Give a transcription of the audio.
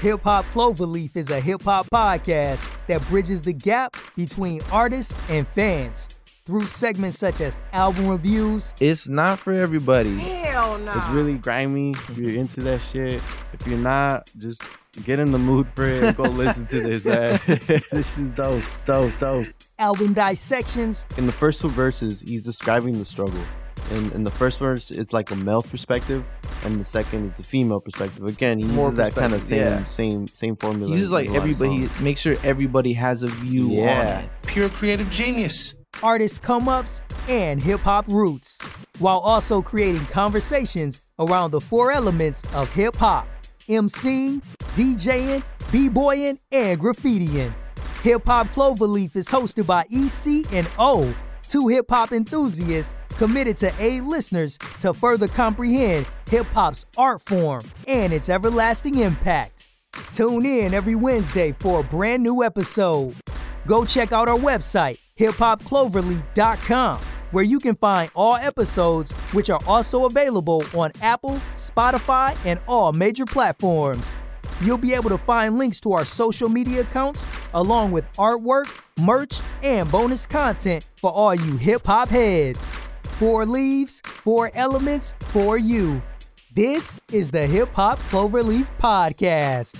Hip Hop Cloverleaf is a hip hop podcast that bridges the gap between artists and fans through segments such as album reviews. It's not for everybody. Hell no. It's really grimy if you're into that shit. If you're not, just get in the mood for it and go listen to this, man. this is dope, dope, dope. Album dissections. In the first two verses, he's describing the struggle. In, in the first verse, it's like a male perspective, and the second is the female perspective. Again, he More uses that kind of same, yeah. same, same formula. He uses like a lot of everybody. songs. Make sure everybody has a view on Yeah. it. Pure creative genius. artist come ups, and hip hop roots, while also creating conversations around the four elements of hip hop MCing, DJing, B boying, and graffitiing. Hip Hop Cloverleaf is hosted by EC and O, two hip hop enthusiasts committed to aid listeners to further comprehend hip hop's art form and its everlasting impact. Tune in every Wednesday for a brand new episode. Go check out our website, hiphopcloverleaf.com, where you can find all episodes, which are also available on Apple, Spotify, and all major platforms. You'll be able to find links to our social media accounts, along with artwork, merch, and bonus content for all you hip hop heads. Four leaves, four elements for you. This is the Hip Hop Cloverleaf Podcast.